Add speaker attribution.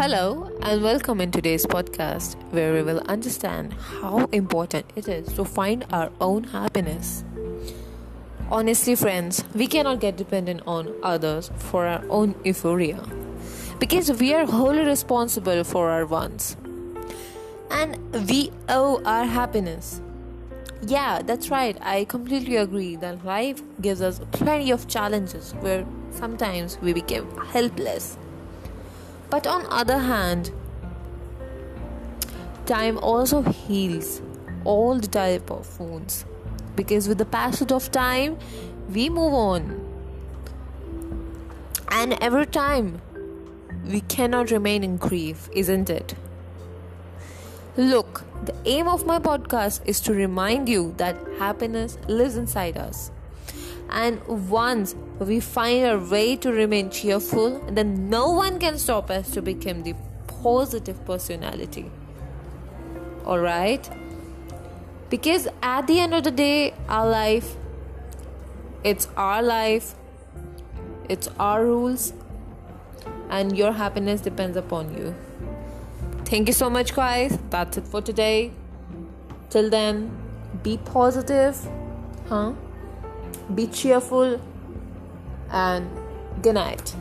Speaker 1: Hello, and welcome in today's podcast where we will understand how important it is to find our own happiness. Honestly, friends, we cannot get dependent on others for our own euphoria because we are wholly responsible for our wants and we owe our happiness. Yeah, that's right. I completely agree that life gives us plenty of challenges where sometimes we become helpless but on other hand, time also heals all the type of wounds. Because with the passage of time we move on. And every time we cannot remain in grief isn't it? Look the aim of my podcast is to remind you that happiness lives inside us and once we find a way to remain cheerful, then no one can stop us to become the positive personality. Alright? Because at the end of the day, our life, it's our life, it's our rules, and your happiness depends upon you. Thank you so much, guys. That's it for today. Till then, be positive. Huh? Be cheerful and good night